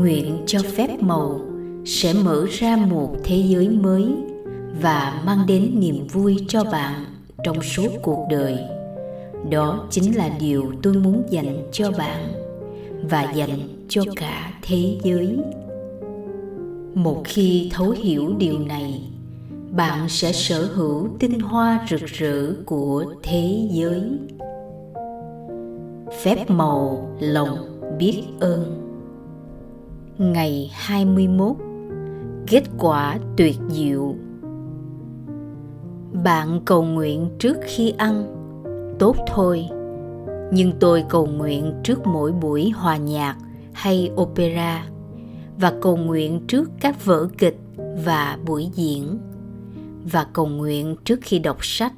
nguyện cho phép màu sẽ mở ra một thế giới mới và mang đến niềm vui cho bạn trong suốt cuộc đời. Đó chính là điều tôi muốn dành cho bạn và dành cho cả thế giới. Một khi thấu hiểu điều này, bạn sẽ sở hữu tinh hoa rực rỡ của thế giới. Phép màu lòng biết ơn ngày 21 kết quả tuyệt diệu. Bạn cầu nguyện trước khi ăn, tốt thôi. Nhưng tôi cầu nguyện trước mỗi buổi hòa nhạc hay opera và cầu nguyện trước các vở kịch và buổi diễn và cầu nguyện trước khi đọc sách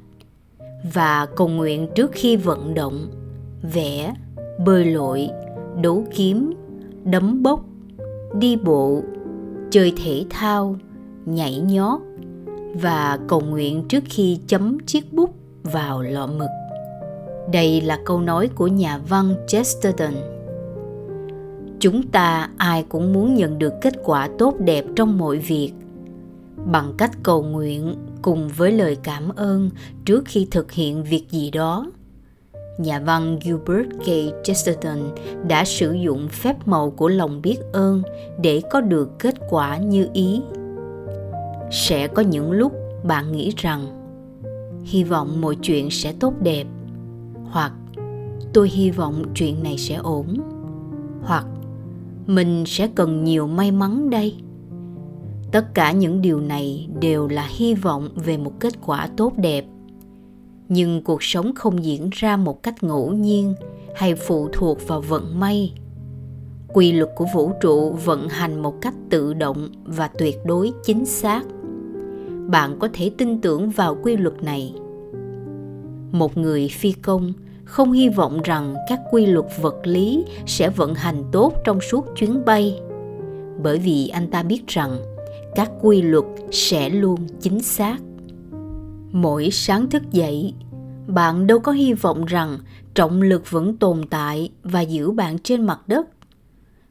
và cầu nguyện trước khi vận động, vẽ, bơi lội, đấu kiếm, đấm bốc đi bộ, chơi thể thao, nhảy nhót và cầu nguyện trước khi chấm chiếc bút vào lọ mực đây là câu nói của nhà văn chesterton. Chúng ta ai cũng muốn nhận được kết quả tốt đẹp trong mọi việc, bằng cách cầu nguyện cùng với lời cảm ơn trước khi thực hiện việc gì đó nhà văn Gilbert K. Chesterton đã sử dụng phép màu của lòng biết ơn để có được kết quả như ý. Sẽ có những lúc bạn nghĩ rằng, hy vọng mọi chuyện sẽ tốt đẹp, hoặc, tôi hy vọng chuyện này sẽ ổn, hoặc, mình sẽ cần nhiều may mắn đây tất cả những điều này đều là hy vọng về một kết quả tốt đẹp nhưng cuộc sống không diễn ra một cách ngẫu nhiên hay phụ thuộc vào vận may. Quy luật của vũ trụ vận hành một cách tự động và tuyệt đối chính xác. Bạn có thể tin tưởng vào quy luật này. Một người phi công không hy vọng rằng các quy luật vật lý sẽ vận hành tốt trong suốt chuyến bay, bởi vì anh ta biết rằng các quy luật sẽ luôn chính xác mỗi sáng thức dậy, bạn đâu có hy vọng rằng trọng lực vẫn tồn tại và giữ bạn trên mặt đất.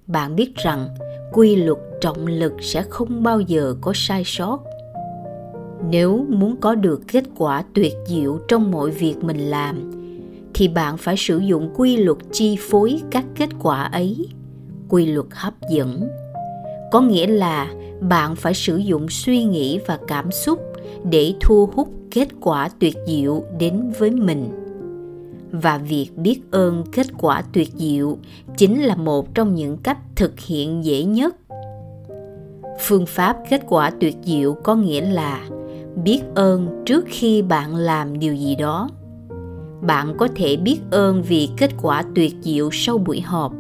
Bạn biết rằng quy luật trọng lực sẽ không bao giờ có sai sót. Nếu muốn có được kết quả tuyệt diệu trong mọi việc mình làm, thì bạn phải sử dụng quy luật chi phối các kết quả ấy. Quy luật hấp dẫn. Có nghĩa là bạn phải sử dụng suy nghĩ và cảm xúc để thu hút kết quả tuyệt diệu đến với mình. Và việc biết ơn kết quả tuyệt diệu chính là một trong những cách thực hiện dễ nhất. Phương pháp kết quả tuyệt diệu có nghĩa là biết ơn trước khi bạn làm điều gì đó. Bạn có thể biết ơn vì kết quả tuyệt diệu sau buổi họp,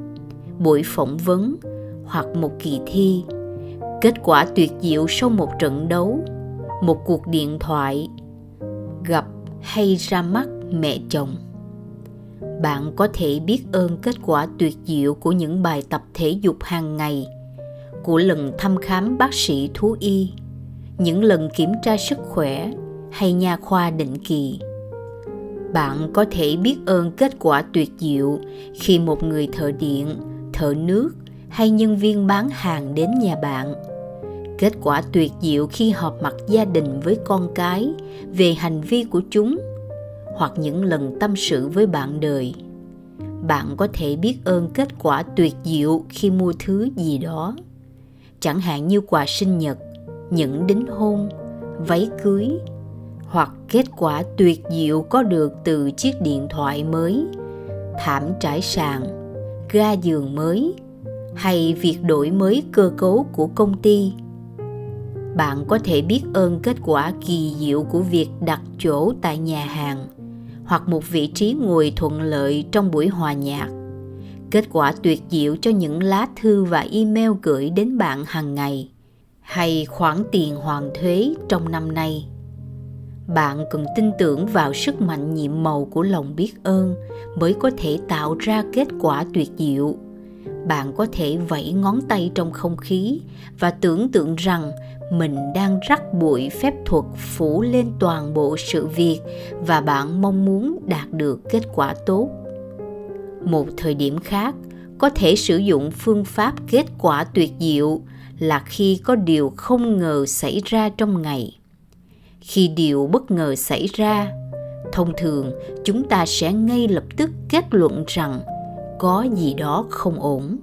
buổi phỏng vấn hoặc một kỳ thi. Kết quả tuyệt diệu sau một trận đấu một cuộc điện thoại, gặp hay ra mắt mẹ chồng. Bạn có thể biết ơn kết quả tuyệt diệu của những bài tập thể dục hàng ngày, của lần thăm khám bác sĩ thú y, những lần kiểm tra sức khỏe hay nha khoa định kỳ. Bạn có thể biết ơn kết quả tuyệt diệu khi một người thợ điện, thợ nước hay nhân viên bán hàng đến nhà bạn kết quả tuyệt diệu khi họp mặt gia đình với con cái về hành vi của chúng, hoặc những lần tâm sự với bạn đời. Bạn có thể biết ơn kết quả tuyệt diệu khi mua thứ gì đó. Chẳng hạn như quà sinh nhật, những đính hôn, váy cưới, hoặc kết quả tuyệt diệu có được từ chiếc điện thoại mới, thảm trải sàn, ga giường mới, hay việc đổi mới cơ cấu của công ty bạn có thể biết ơn kết quả kỳ diệu của việc đặt chỗ tại nhà hàng, hoặc một vị trí ngồi thuận lợi trong buổi hòa nhạc. Kết quả tuyệt diệu cho những lá thư và email gửi đến bạn hàng ngày, hay khoản tiền hoàn thuế trong năm nay. Bạn cần tin tưởng vào sức mạnh nhiệm màu của lòng biết ơn mới có thể tạo ra kết quả tuyệt diệu bạn có thể vẫy ngón tay trong không khí và tưởng tượng rằng mình đang rắc bụi phép thuật phủ lên toàn bộ sự việc và bạn mong muốn đạt được kết quả tốt. Một thời điểm khác, có thể sử dụng phương pháp kết quả tuyệt diệu là khi có điều không ngờ xảy ra trong ngày. Khi điều bất ngờ xảy ra, thông thường chúng ta sẽ ngay lập tức kết luận rằng có gì đó không ổn.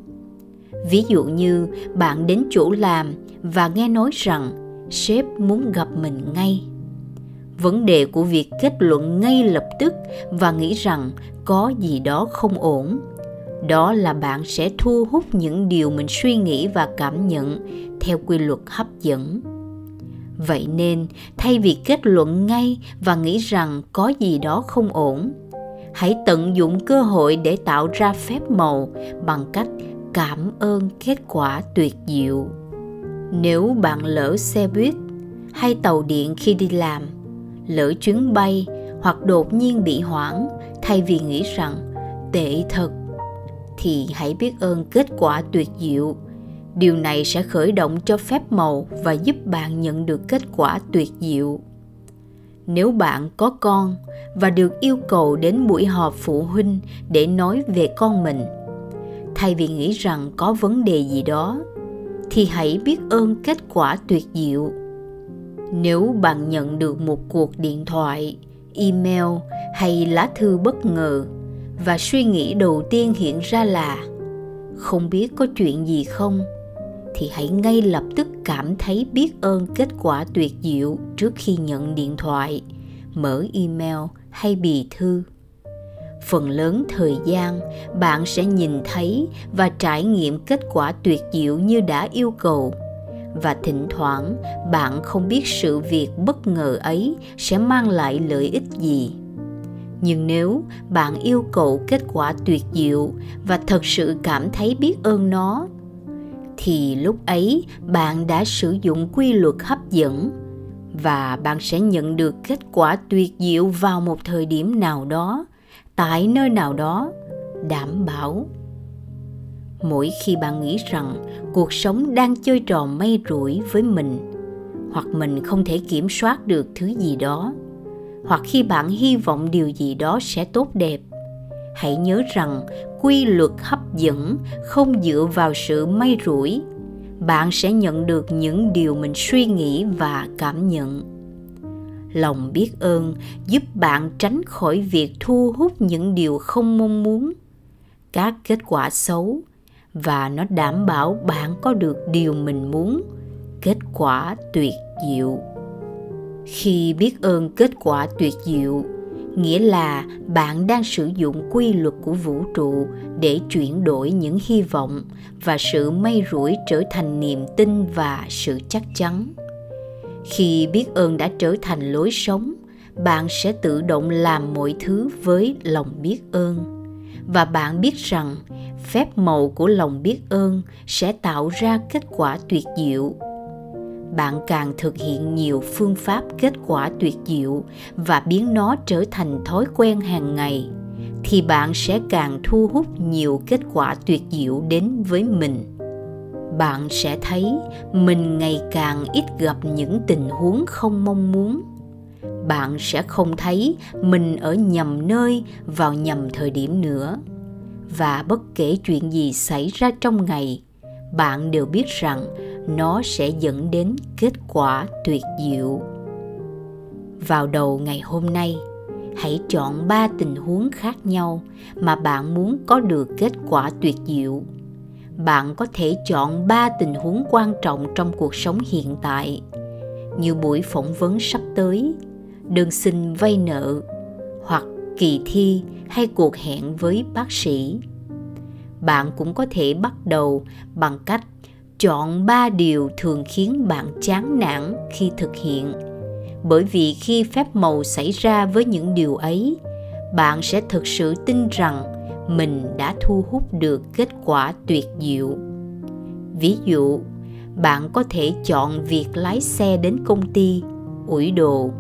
Ví dụ như bạn đến chỗ làm và nghe nói rằng sếp muốn gặp mình ngay. Vấn đề của việc kết luận ngay lập tức và nghĩ rằng có gì đó không ổn, đó là bạn sẽ thu hút những điều mình suy nghĩ và cảm nhận theo quy luật hấp dẫn. Vậy nên, thay vì kết luận ngay và nghĩ rằng có gì đó không ổn hãy tận dụng cơ hội để tạo ra phép màu bằng cách cảm ơn kết quả tuyệt diệu. Nếu bạn lỡ xe buýt hay tàu điện khi đi làm, lỡ chuyến bay hoặc đột nhiên bị hoãn thay vì nghĩ rằng tệ thật, thì hãy biết ơn kết quả tuyệt diệu. Điều này sẽ khởi động cho phép màu và giúp bạn nhận được kết quả tuyệt diệu nếu bạn có con và được yêu cầu đến buổi họp phụ huynh để nói về con mình. Thay vì nghĩ rằng có vấn đề gì đó, thì hãy biết ơn kết quả tuyệt diệu. Nếu bạn nhận được một cuộc điện thoại, email hay lá thư bất ngờ và suy nghĩ đầu tiên hiện ra là không biết có chuyện gì không, thì hãy ngay lập tức cảm thấy biết ơn kết quả tuyệt diệu trước khi nhận điện thoại, mở email hay bì thư. Phần lớn thời gian, bạn sẽ nhìn thấy và trải nghiệm kết quả tuyệt diệu như đã yêu cầu. Và thỉnh thoảng, bạn không biết sự việc bất ngờ ấy sẽ mang lại lợi ích gì. Nhưng nếu bạn yêu cầu kết quả tuyệt diệu và thật sự cảm thấy biết ơn nó thì lúc ấy bạn đã sử dụng quy luật hấp dẫn và bạn sẽ nhận được kết quả tuyệt diệu vào một thời điểm nào đó, tại nơi nào đó, đảm bảo. Mỗi khi bạn nghĩ rằng cuộc sống đang chơi trò may rủi với mình, hoặc mình không thể kiểm soát được thứ gì đó, hoặc khi bạn hy vọng điều gì đó sẽ tốt đẹp hãy nhớ rằng quy luật hấp dẫn không dựa vào sự may rủi. Bạn sẽ nhận được những điều mình suy nghĩ và cảm nhận. Lòng biết ơn giúp bạn tránh khỏi việc thu hút những điều không mong muốn. Các kết quả xấu và nó đảm bảo bạn có được điều mình muốn. Kết quả tuyệt diệu. Khi biết ơn kết quả tuyệt diệu nghĩa là bạn đang sử dụng quy luật của vũ trụ để chuyển đổi những hy vọng và sự may rủi trở thành niềm tin và sự chắc chắn. Khi biết ơn đã trở thành lối sống, bạn sẽ tự động làm mọi thứ với lòng biết ơn. Và bạn biết rằng phép màu của lòng biết ơn sẽ tạo ra kết quả tuyệt diệu bạn càng thực hiện nhiều phương pháp kết quả tuyệt diệu và biến nó trở thành thói quen hàng ngày, thì bạn sẽ càng thu hút nhiều kết quả tuyệt diệu đến với mình. Bạn sẽ thấy mình ngày càng ít gặp những tình huống không mong muốn. Bạn sẽ không thấy mình ở nhầm nơi vào nhầm thời điểm nữa. Và bất kể chuyện gì xảy ra trong ngày, bạn đều biết rằng nó sẽ dẫn đến kết quả tuyệt diệu. Vào đầu ngày hôm nay, hãy chọn ba tình huống khác nhau mà bạn muốn có được kết quả tuyệt diệu. Bạn có thể chọn ba tình huống quan trọng trong cuộc sống hiện tại. Như buổi phỏng vấn sắp tới, đơn xin vay nợ, hoặc kỳ thi hay cuộc hẹn với bác sĩ. Bạn cũng có thể bắt đầu bằng cách chọn ba điều thường khiến bạn chán nản khi thực hiện. Bởi vì khi phép màu xảy ra với những điều ấy, bạn sẽ thực sự tin rằng mình đã thu hút được kết quả tuyệt diệu. Ví dụ, bạn có thể chọn việc lái xe đến công ty, ủi đồ,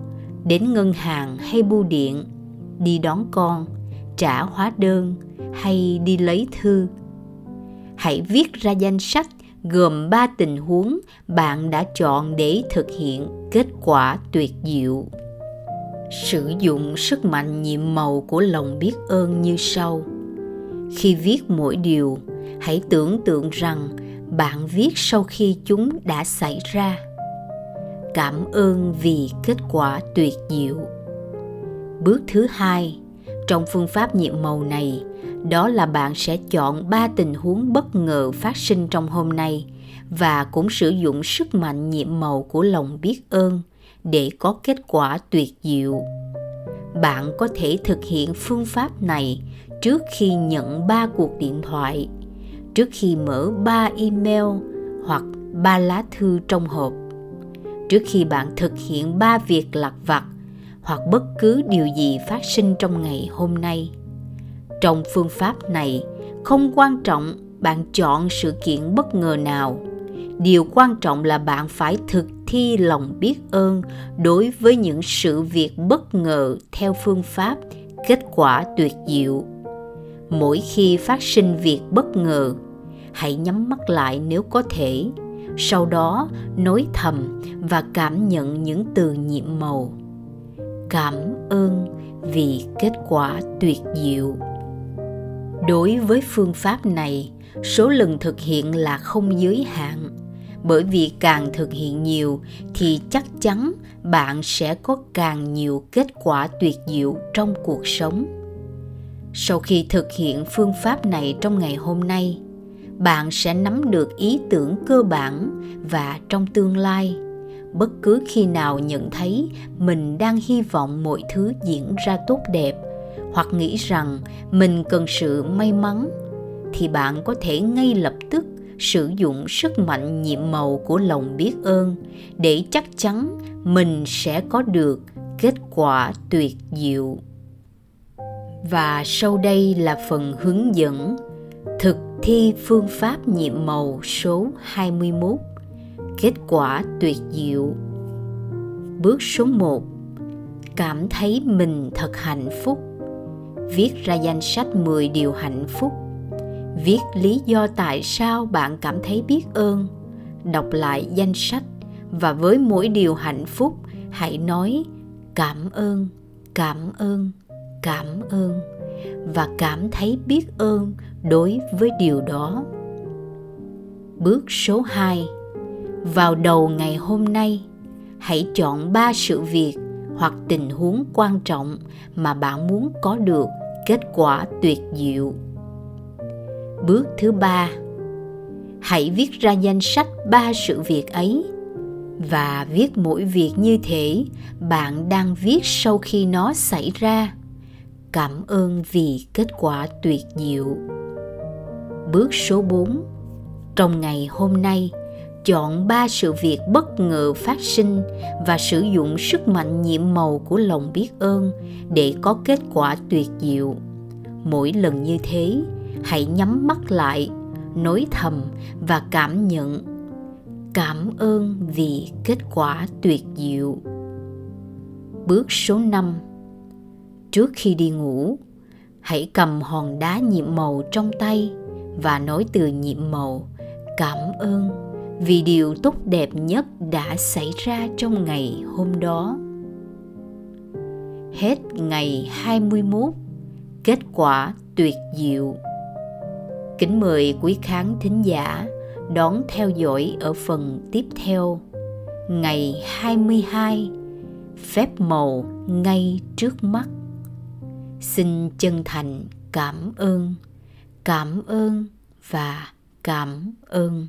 đến ngân hàng hay bưu điện, đi đón con, trả hóa đơn hay đi lấy thư. Hãy viết ra danh sách gồm 3 tình huống bạn đã chọn để thực hiện kết quả tuyệt diệu. Sử dụng sức mạnh nhiệm màu của lòng biết ơn như sau. Khi viết mỗi điều, hãy tưởng tượng rằng bạn viết sau khi chúng đã xảy ra cảm ơn vì kết quả tuyệt diệu bước thứ hai trong phương pháp nhiệm màu này đó là bạn sẽ chọn ba tình huống bất ngờ phát sinh trong hôm nay và cũng sử dụng sức mạnh nhiệm màu của lòng biết ơn để có kết quả tuyệt diệu. Bạn có thể thực hiện phương pháp này trước khi nhận ba cuộc điện thoại, trước khi mở ba email hoặc ba lá thư trong hộp, trước khi bạn thực hiện ba việc lặt vặt hoặc bất cứ điều gì phát sinh trong ngày hôm nay trong phương pháp này, không quan trọng bạn chọn sự kiện bất ngờ nào. Điều quan trọng là bạn phải thực thi lòng biết ơn đối với những sự việc bất ngờ theo phương pháp kết quả tuyệt diệu. Mỗi khi phát sinh việc bất ngờ, hãy nhắm mắt lại nếu có thể, sau đó nói thầm và cảm nhận những từ nhiệm màu. Cảm ơn vì kết quả tuyệt diệu đối với phương pháp này, số lần thực hiện là không giới hạn. Bởi vì càng thực hiện nhiều, thì chắc chắn bạn sẽ có càng nhiều kết quả tuyệt diệu trong cuộc sống. Sau khi thực hiện phương pháp này trong ngày hôm nay, bạn sẽ nắm được ý tưởng cơ bản và trong tương lai. Bất cứ khi nào nhận thấy mình đang hy vọng mọi thứ diễn ra tốt đẹp hoặc nghĩ rằng mình cần sự may mắn, thì bạn có thể ngay lập tức sử dụng sức mạnh nhiệm màu của lòng biết ơn để chắc chắn mình sẽ có được kết quả tuyệt diệu. Và sau đây là phần hướng dẫn thực thi phương pháp nhiệm màu số 21 kết quả tuyệt diệu. Bước số 1 cảm thấy mình thật hạnh phúc viết ra danh sách 10 điều hạnh phúc viết lý do tại sao bạn cảm thấy biết ơn đọc lại danh sách và với mỗi điều hạnh phúc hãy nói cảm ơn cảm ơn cảm ơn và cảm thấy biết ơn đối với điều đó. Bước số 2. Vào đầu ngày hôm nay, hãy chọn ba sự việc hoặc tình huống quan trọng mà bạn muốn có được kết quả tuyệt diệu. Bước thứ ba. Hãy viết ra danh sách ba sự việc ấy và viết mỗi việc như thể bạn đang viết sau khi nó xảy ra cảm ơn vì kết quả tuyệt diệu. Bước số 4. Trong ngày hôm nay, chọn ba sự việc bất ngờ phát sinh và sử dụng sức mạnh nhiệm màu của lòng biết ơn để có kết quả tuyệt diệu. Mỗi lần như thế, hãy nhắm mắt lại, nói thầm và cảm nhận cảm ơn vì kết quả tuyệt diệu. Bước số 5 trước khi đi ngủ hãy cầm hòn đá nhiệm màu trong tay và nói từ nhiệm màu cảm ơn vì điều tốt đẹp nhất đã xảy ra trong ngày hôm đó. Hết ngày 21, kết quả tuyệt diệu. Kính mời quý khán thính giả đón theo dõi ở phần tiếp theo ngày 22 phép màu ngay trước mắt xin chân thành cảm ơn cảm ơn và cảm ơn